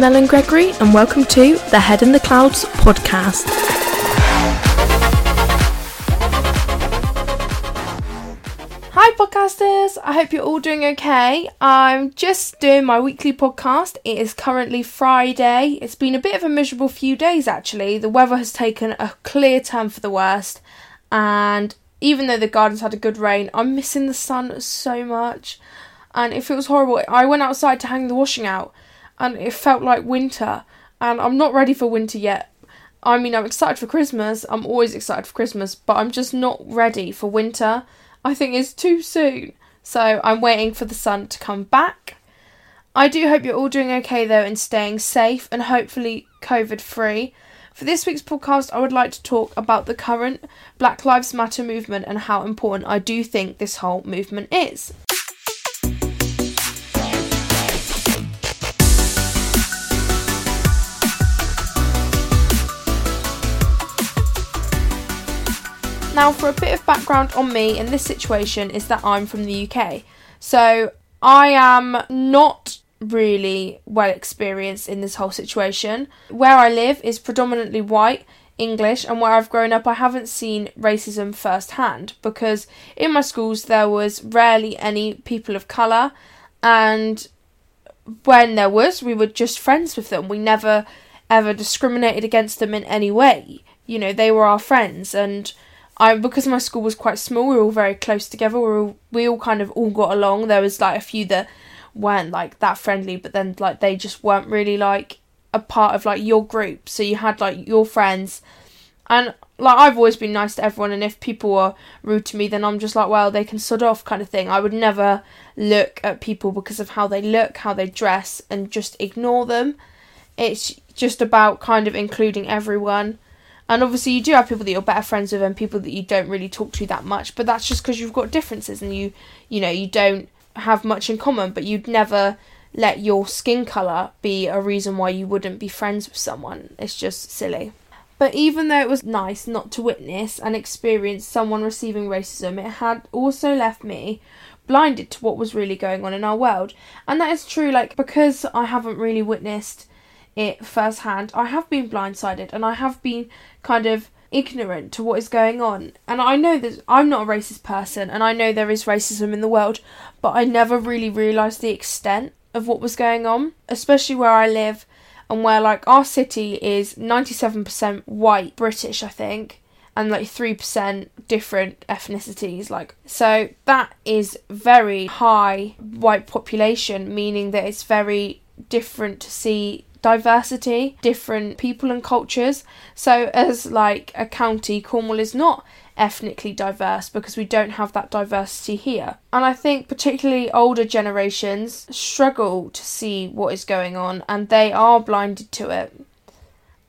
I'm Ellen Gregory, and welcome to the Head in the Clouds podcast. Hi, podcasters! I hope you're all doing okay. I'm just doing my weekly podcast. It is currently Friday. It's been a bit of a miserable few days, actually. The weather has taken a clear turn for the worst, and even though the gardens had a good rain, I'm missing the sun so much, and it feels horrible. I went outside to hang the washing out and it felt like winter. And I'm not ready for winter yet. I mean, I'm excited for Christmas. I'm always excited for Christmas, but I'm just not ready for winter. I think it's too soon. So I'm waiting for the sun to come back. I do hope you're all doing okay though and staying safe and hopefully COVID free. For this week's podcast, I would like to talk about the current Black Lives Matter movement and how important I do think this whole movement is. Now, for a bit of background on me in this situation, is that I'm from the UK. So I am not really well experienced in this whole situation. Where I live is predominantly white. English and where I've grown up, I haven't seen racism firsthand because in my schools there was rarely any people of colour, and when there was, we were just friends with them. We never ever discriminated against them in any way. You know, they were our friends, and I because my school was quite small, we were all very close together. We all we all kind of all got along. There was like a few that weren't like that friendly, but then like they just weren't really like a part of like your group. So you had like your friends, and like I've always been nice to everyone. And if people are rude to me, then I'm just like, well, they can sod off, kind of thing. I would never look at people because of how they look, how they dress, and just ignore them. It's just about kind of including everyone and obviously, you do have people that you're better friends with and people that you don't really talk to that much. But that's just because you've got differences and you, you know, you don't have much in common. But you'd never let your skin colour be a reason why you wouldn't be friends with someone. It's just silly. But even though it was nice not to witness and experience someone receiving racism, it had also left me blinded to what was really going on in our world. And that is true, like, because I haven't really witnessed it firsthand, I have been blindsided and I have been kind of ignorant to what is going on. And I know that I'm not a racist person and I know there is racism in the world, but I never really realised the extent of what was going on, especially where I live and where like our city is 97% white British, I think, and like 3% different ethnicities like so that is very high white population meaning that it's very different to see diversity, different people and cultures. So, as like a county, Cornwall is not ethnically diverse because we don't have that diversity here. And I think particularly older generations struggle to see what is going on and they are blinded to it.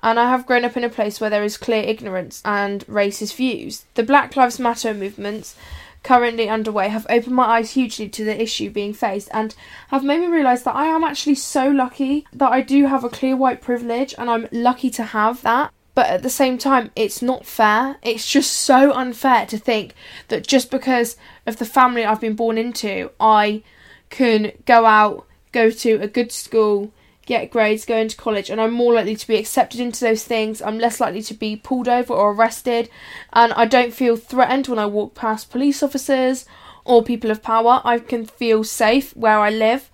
And I have grown up in a place where there is clear ignorance and racist views. The Black Lives Matter movements currently underway have opened my eyes hugely to the issue being faced and have made me realise that I am actually so lucky that I do have a clear white privilege and I'm lucky to have that. But at the same time, it's not fair. It's just so unfair to think that just because of the family I've been born into, I can go out, go to a good school, get grades, go into college, and I'm more likely to be accepted into those things. I'm less likely to be pulled over or arrested, and I don't feel threatened when I walk past police officers or people of power. I can feel safe where I live,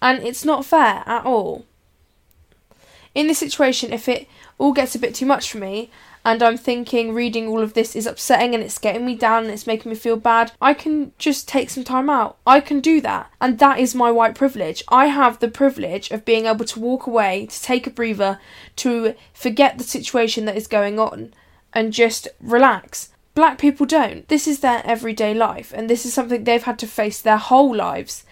and it's not fair at all. In this situation, if it all gets a bit too much for me, and I'm thinking reading all of this is upsetting and it's getting me down and it's making me feel bad, I can just take some time out. I can do that. And that is my white privilege. I have the privilege of being able to walk away, to take a breather, to forget the situation that is going on and just relax. Black people don't. This is their everyday life, and this is something they've had to face their whole lives.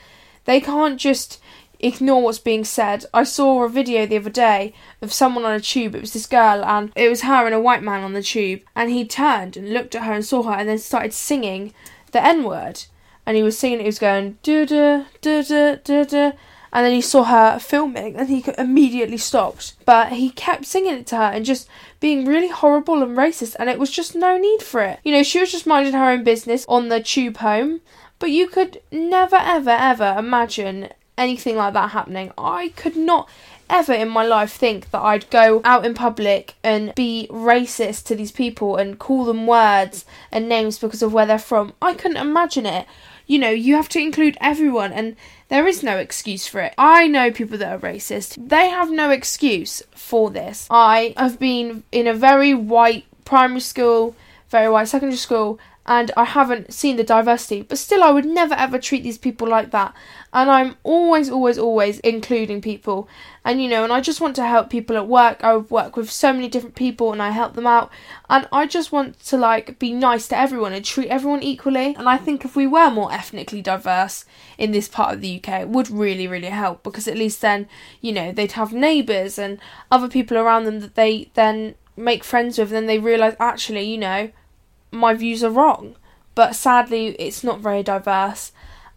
They can't just ignore what's being said. I saw a video the other day of someone on a tube. It was this girl, and it was her and a white man on the tube. And he turned and looked at her and saw her, and then started singing the N word. And he was singing. It, he was going da da da da da da. And then he saw her filming, and he immediately stopped. But he kept singing it to her and just being really horrible and racist. And it was just no need for it. You know, she was just minding her own business on the tube home. But you could never, ever, ever imagine anything like that happening. I could not ever in my life think that I'd go out in public and be racist to these people and call them words and names because of where they're from. I couldn't imagine it. You know, you have to include everyone, and there is no excuse for it. I know people that are racist, they have no excuse for this. I have been in a very white primary school, very white secondary school, and I haven't seen the diversity, but still, I would never ever treat these people like that. And I'm always, always, always including people. And you know, and I just want to help people at work. I work with so many different people and I help them out. And I just want to like be nice to everyone and treat everyone equally. And I think if we were more ethnically diverse in this part of the UK, it would really, really help because at least then, you know, they'd have neighbours and other people around them that they then make friends with. And then they realise, actually, you know, my views are wrong. But sadly, it's not very diverse,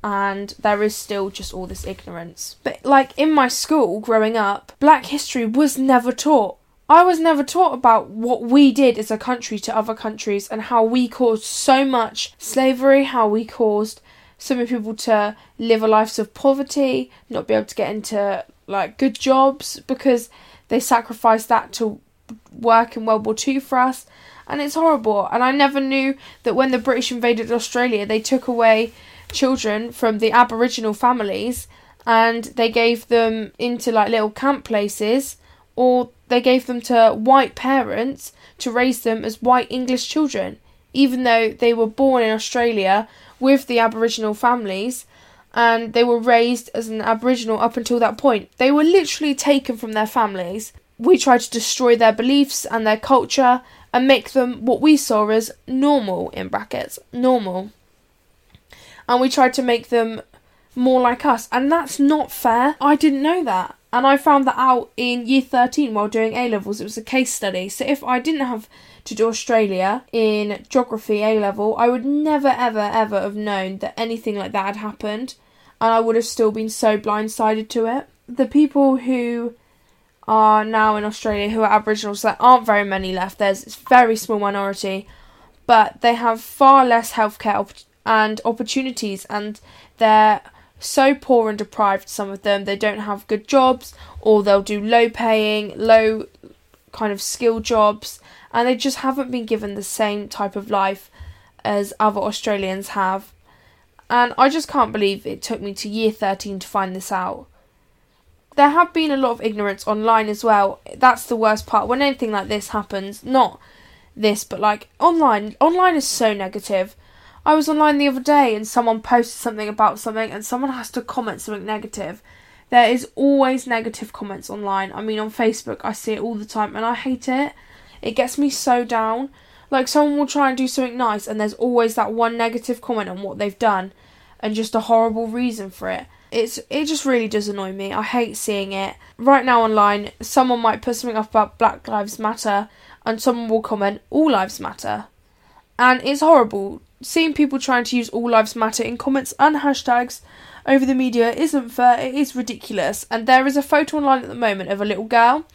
and there is still just all this ignorance. But, like, in my school growing up, black history was never taught. I was never taught about what we did as a country to other countries and how we caused so much slavery, how we caused so many people to live a life of poverty, not be able to get into like good jobs because they sacrificed that to work in World War Two for us and it's horrible. And I never knew that when the British invaded Australia, they took away children from the Aboriginal families and they gave them into like little camp places or they gave them to white parents to raise them as white English children, even though they were born in Australia with the Aboriginal families and they were raised as an Aboriginal up until that point. They were literally taken from their families. We tried to destroy their beliefs and their culture and make them what we saw as normal in brackets normal and we tried to make them more like us. And that's not fair. I didn't know that. And i found that out in year 13 while doing a levels. It was a case study. So if i didn't have to do australia in geography a level i would never ever ever have known that anything like that had happened. And i would have still been so blindsided to it. The people who are now in Australia who are Aboriginals. There aren't very many left. There's a very small minority, but they have far less healthcare and opportunities, and they're so poor and deprived. Some of them they don't have good jobs, or they'll do low paying, low kind of skill jobs, and they just haven't been given the same type of life as other Australians have. And I just can't believe it took me to year 13 to find this out there have been a lot of ignorance online as well. That's the worst part. When anything like this happens, not this, but like online, online is so negative. I was online the other day and someone posted something about something and someone has to comment something negative. There is always negative comments online. I mean, on Facebook, I see it all the time and I hate it. It gets me so down. Like, someone will try and do something nice and there's always that one negative comment on what they've done and just a horrible reason for it. It's it just really does annoy me. I hate seeing it. Right now online, someone might put something up about Black Lives Matter and someone will comment All Lives Matter. And it's horrible. Seeing people trying to use All Lives Matter in comments and hashtags over the media isn't fair, it is ridiculous. And there is a photo online at the moment of a little girl,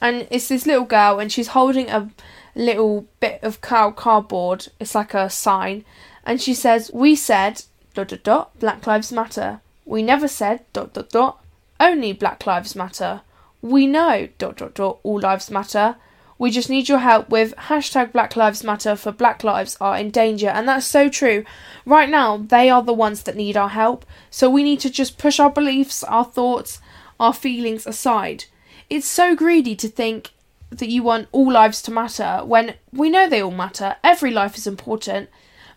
and it's this little girl, and she's holding a little bit of cardboard, it's like a sign, and she says, We said, dot dot dot, Black Lives Matter. We never said dot dot dot only Black Lives Matter. We know dot dot dot all lives matter. We just need your help with hashtag Black Lives Matter for Black Lives are in danger. And that's so true. Right now, they are the ones that need our help. So we need to just push our beliefs, our thoughts, our feelings aside. It's so greedy to think that you want all lives to matter when we know they all matter. Every life is important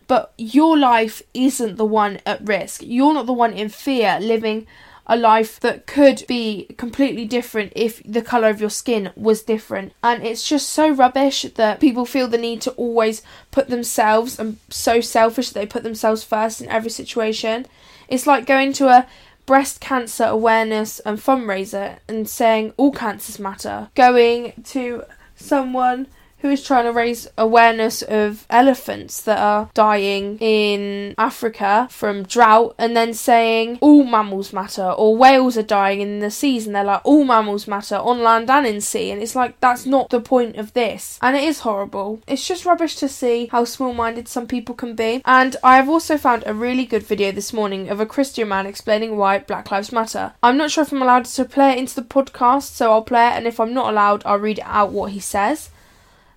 but your life isn't the one at risk. You're not the one in fear living a life that could be completely different if the colour of your skin was different. And it's just so rubbish that people feel the need to always put themselves and so selfish that they put themselves first in every situation. It's like going to a breast cancer awareness and fundraiser and saying all cancers matter, going to someone who is trying to raise awareness of elephants that are dying in Africa from drought and then saying all mammals matter or whales are dying in the seas and they're like all mammals matter on land and in sea. And it's like that's not the point of this. And it is horrible. It's just rubbish to see how small-minded some people can be. And I have also found a really good video this morning of a Christian man explaining why Black Lives Matter. I'm not sure if I'm allowed to play it into the podcast so I'll play it and if I'm not allowed I'll read out what he says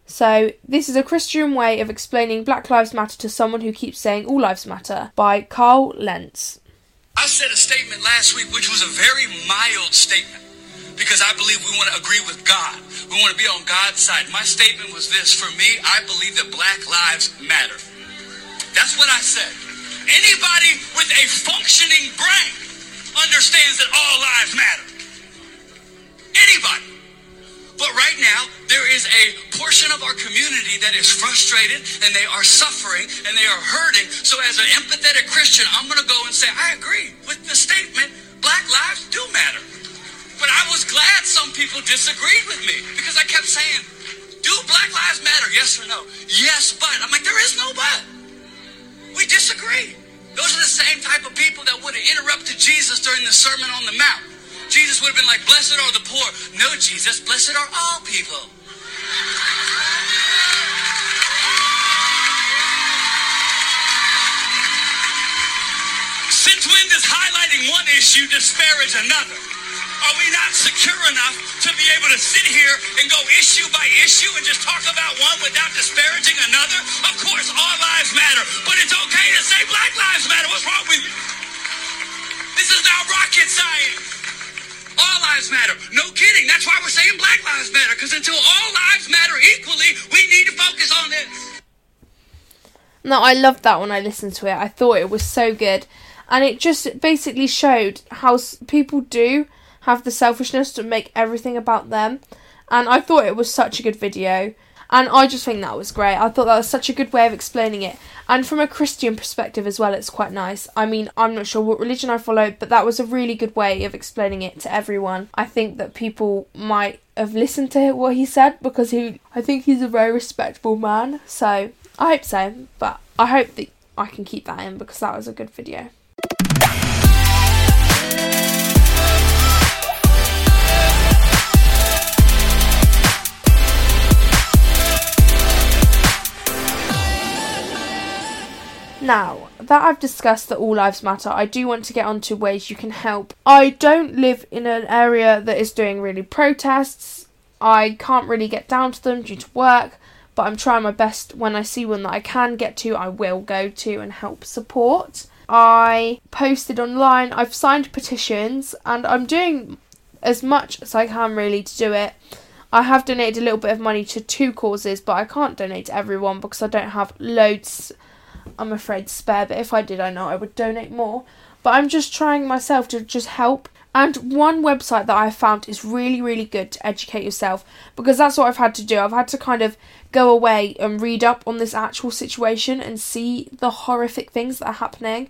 so, this is a Christian way of explaining Black Lives Matter to someone who keeps saying All Lives Matter by Carl Lentz. I said a statement last week which was a very mild statement because I believe we want to agree with God. We want to be on God's side. My statement was this for me, I believe that black lives matter. That's what I said. Anybody with a functioning brain understands that all lives matter. Anybody. But right now, is a portion of our community that is frustrated and they are suffering and they are hurting. So, as an empathetic Christian, I'm going to go and say, I agree with the statement black lives do matter. But I was glad some people disagreed with me because I kept saying, Do black lives matter? Yes or no? Yes, but. I'm like, there is no but. We disagree. Those are the same type of people that would have interrupted Jesus during the Sermon on the Mount. Jesus would have been like, Blessed are the poor. No, Jesus, blessed are all people. Since when does highlighting one issue disparage another? Are we not secure enough to be able to sit here and go issue by issue and just talk about one without disparaging another? Of course, all lives matter, but it's okay to say Black Lives Matter. What's wrong with you? This is not rocket science. All lives matter. No kidding. That's why we're saying Black Lives Matter, because until all lives matter equally, we need to focus on this. No, I loved that when I listened to it. I thought it was so good. And it just basically showed how people do have the selfishness to make everything about them. And I thought it was such a good video. And I just think that was great. I thought that was such a good way of explaining it. And from a Christian perspective as well, it's quite nice. I mean, I'm not sure what religion I follow, but that was a really good way of explaining it to everyone. I think that people might have listened to what he said because he I think he's a very respectable man. So I hope so. But I hope that I can keep that in because that was a good video. Now, that I've discussed that all lives matter, I do want to get on to ways you can help. I don't live in an area that is doing really protests. I can't really get down to them due to work, but I'm trying my best when I see one that I can get to, I will go to and help support. I posted online, I've signed petitions, and I'm doing as much as I can really to do it. I have donated a little bit of money to two causes, but I can't donate to everyone because I don't have loads I'm afraid, spare, but if I did, I know I would donate more. But I'm just trying myself to just help. And one website that I found is really, really good to educate yourself because that's what I've had to do. I've had to kind of go away and read up on this actual situation and see the horrific things that are happening.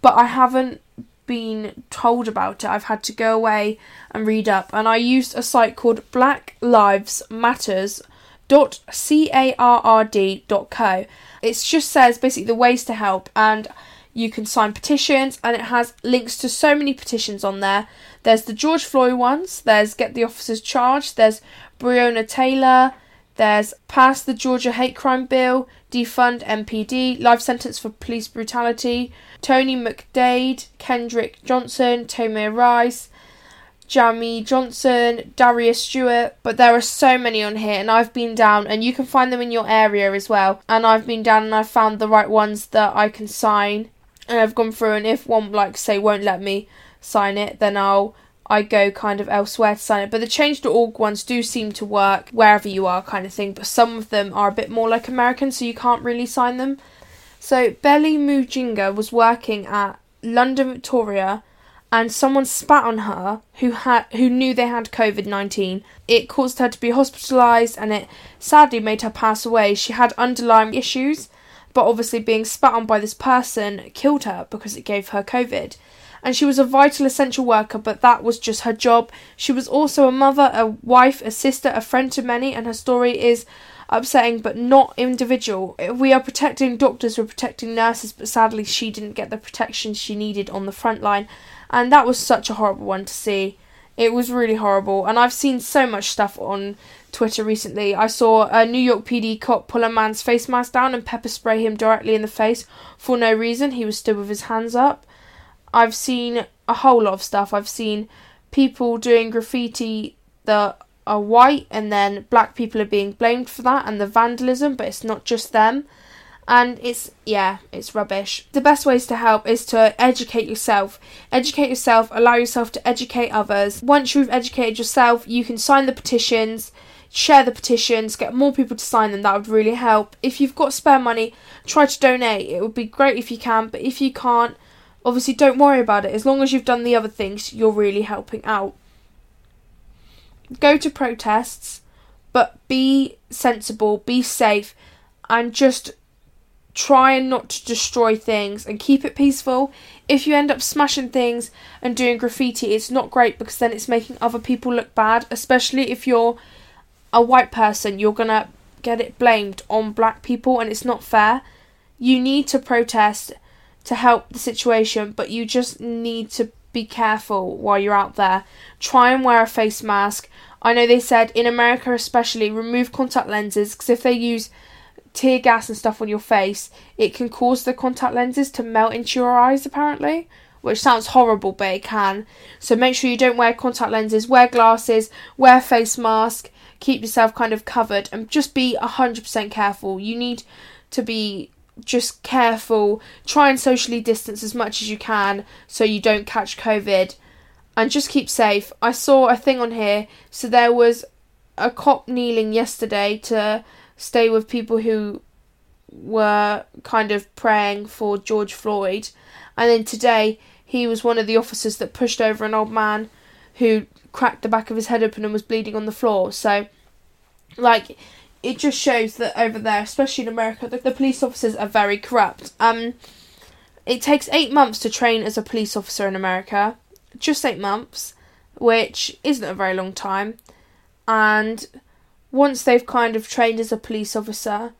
But I haven't been told about it. I've had to go away and read up. And I used a site called Black Lives Matters dot co. It just says basically the ways to help, and you can sign petitions, and it has links to so many petitions on there. There's the George Floyd ones, there's Get the Officers Charged, there's Breonna Taylor, there's Pass the Georgia Hate Crime Bill, Defund MPD, Life Sentence for Police Brutality, Tony McDade, Kendrick Johnson, Tamir Rice, Jamie Johnson, Darius Stewart, but there are so many on here, and I've been down, and you can find them in your area as well. And I've been down and I've found the right ones that I can sign, and I've gone through. And if one, like, say, won't let me sign it, then I'll I go kind of elsewhere to sign it. But the change.org ones do seem to work wherever you are, kind of thing. But some of them are a bit more like American, so you can't really sign them. So Belly Mujinga was working at London Victoria and someone spat on her who had who knew they had COVID nineteen. It caused her to be hospitalised and it sadly made her pass away. She had underlying issues, but obviously being spat on by this person killed her because it gave her COVID. and she was a vital essential worker, but that was just her job. She was also a mother, a wife, a sister, a friend to many, and her story is upsetting but not individual. We are protecting doctors, we're protecting nurses, but sadly she didn't get the protection she needed on the front line, and that was such a horrible one to see. It was really horrible, and I've seen so much stuff on Twitter recently. I saw a New York PD cop pull a man's face mask down and pepper spray him directly in the face for no reason. He was still with his hands up. I've seen a whole lot of stuff. I've seen people doing graffiti that are white, and then black people are being blamed for that and the vandalism, but it's not just them. And it's, yeah, it's rubbish. The best ways to help is to educate yourself. Educate yourself, allow yourself to educate others. Once you've educated yourself, you can sign the petitions share the petitions, get more people to sign them. That would really help. If you've got spare money, try to donate. It would be great if you can, but if you can't, obviously don't worry about it. As long as you've done the other things, you're really helping out. Go to protests, but be sensible, be safe, and just try and not to destroy things and keep it peaceful. If you end up smashing things and doing graffiti, it's not great because then it's making other people look bad, especially if you're a white person, you're gonna get it blamed on black people, and it's not fair. You need to protest to help the situation, but you just need to be careful while you're out there. Try and wear a face mask. I know they said in America, especially, remove contact lenses because if they use tear gas and stuff on your face, it can cause the contact lenses to melt into your eyes, apparently. Which sounds horrible, but it can. So make sure you don't wear contact lenses, wear glasses, wear face mask, keep yourself kind of covered and just be 100% careful. You need to be just careful, try and socially distance as much as you can so you don't catch COVID and just keep safe. I saw a thing on here, so there was a cop kneeling yesterday to stay with people who were kind of praying for George Floyd, and then today he was one of the officers that pushed over an old man who cracked the back of his head open and was bleeding on the floor. So, like, it just shows that over there, especially in America, the, the police officers are very corrupt. Um, it takes eight months to train as a police officer in America, just eight months, which isn't a very long time. And once they've kind of trained as a police officer,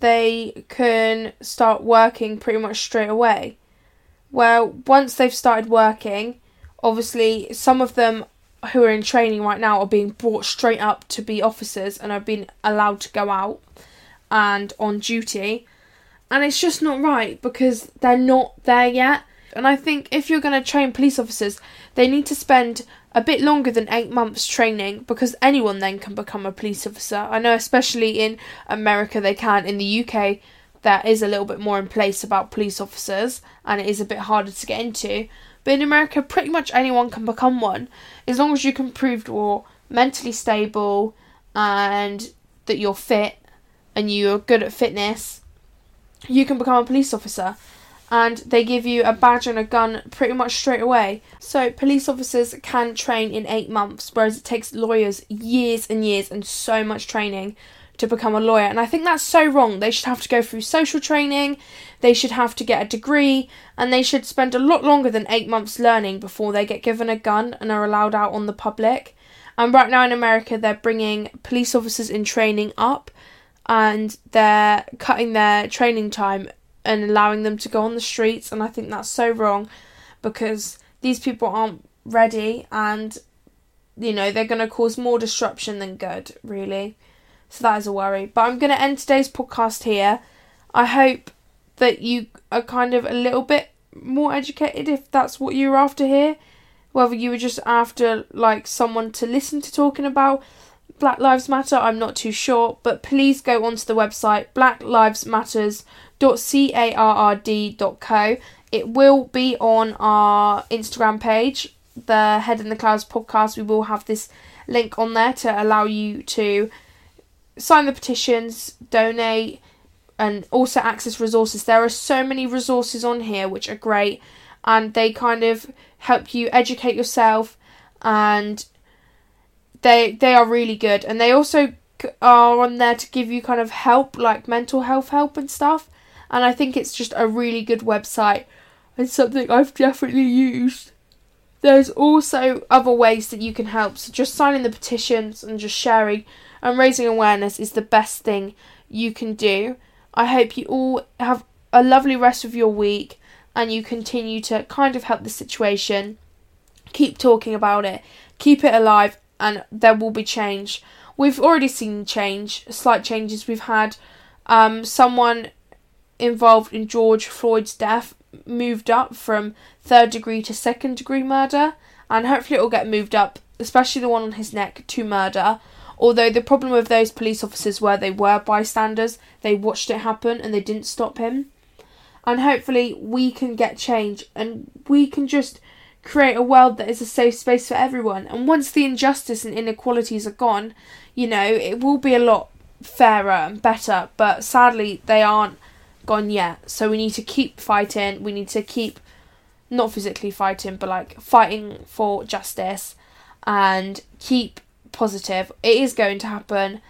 they can start working pretty much straight away. Well, once they've started working, obviously some of them who are in training right now are being brought straight up to be officers and are being allowed to go out and on duty. And it's just not right because they're not there yet. And I think if you're going to train police officers, they need to spend a bit longer than eight months training because anyone then can become a police officer. I know, especially in America, they can. In the UK, there is a little bit more in place about police officers and it is a bit harder to get into. But in America, pretty much anyone can become one as long as you can prove you're mentally stable and that you're fit and you're good at fitness. You can become a police officer and they give you a badge and a gun pretty much straight away. So, police officers can train in eight months, whereas it takes lawyers years and years and so much training to become a lawyer. And I think that's so wrong. They should have to go through social training, they should have to get a degree, and they should spend a lot longer than eight months learning before they get given a gun and are allowed out on the public. And right now in America, they're bringing police officers in training up and they're cutting their training time and allowing them to go on the streets. And I think that's so wrong because these people aren't ready and you know they're going to cause more disruption than good, really. So that is a worry. But I'm going to end today's podcast here. I hope that you are kind of a little bit more educated if that's what you're after here. Whether you were just after like someone to listen to talking about Black Lives Matter, I'm not too sure. But please go onto the website blacklivesmatters.carrd.co. It will be on our Instagram page, the Head in the Clouds podcast. We will have this link on there to allow you to sign the petitions, donate, and also access resources. There are so many resources on here which are great and they kind of help you educate yourself and they they are really good and they also are on there to give you kind of help like mental health help and stuff and I think it's just a really good website and something I've definitely used. There's also other ways that you can help. So just signing the petitions and just sharing and raising awareness is the best thing you can do. I hope you all have a lovely rest of your week and you continue to kind of help the situation. Keep talking about it, keep it alive, and there will be change. We've already seen change, slight changes. We've had um, someone involved in George Floyd's death moved up from third degree to second degree murder, and hopefully it will get moved up, especially the one on his neck, to murder. Although the problem with those police officers were they were bystanders, they watched it happen and they didn't stop him. And hopefully we can get change and we can just create a world that is a safe space for everyone. And once the injustice and inequalities are gone, you know, it will be a lot fairer and better. But sadly, they aren't gone yet. So we need to keep fighting. We need to keep not physically fighting, but like fighting for justice and keep positive. It is going to happen,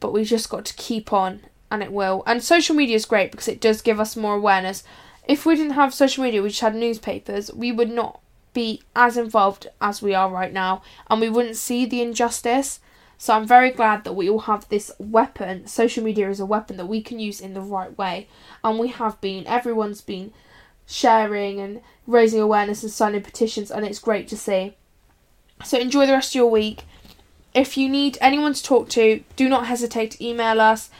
but we just got to keep on and it will. And social media is great because it does give us more awareness. If we didn't have social media, we just had newspapers, we would not be as involved as we are right now and we wouldn't see the injustice. So I'm very glad that we all have this weapon. Social media is a weapon that we can use in the right way. And we have been, everyone's been sharing and raising awareness and signing petitions, and it's great to see. So enjoy the rest of your week. If you need anyone to talk to, do not hesitate to email us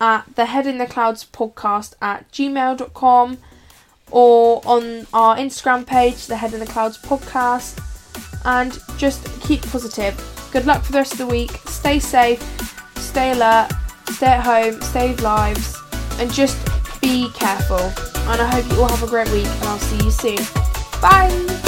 at the Head in the Clouds podcast at gmail.com or on our Instagram page, the Head in the Clouds podcast. And just keep positive Good luck for the rest of the week. Stay safe, stay alert, stay at home, save lives, and just be careful. And I hope you all have a great week, and I'll see you soon. Bye!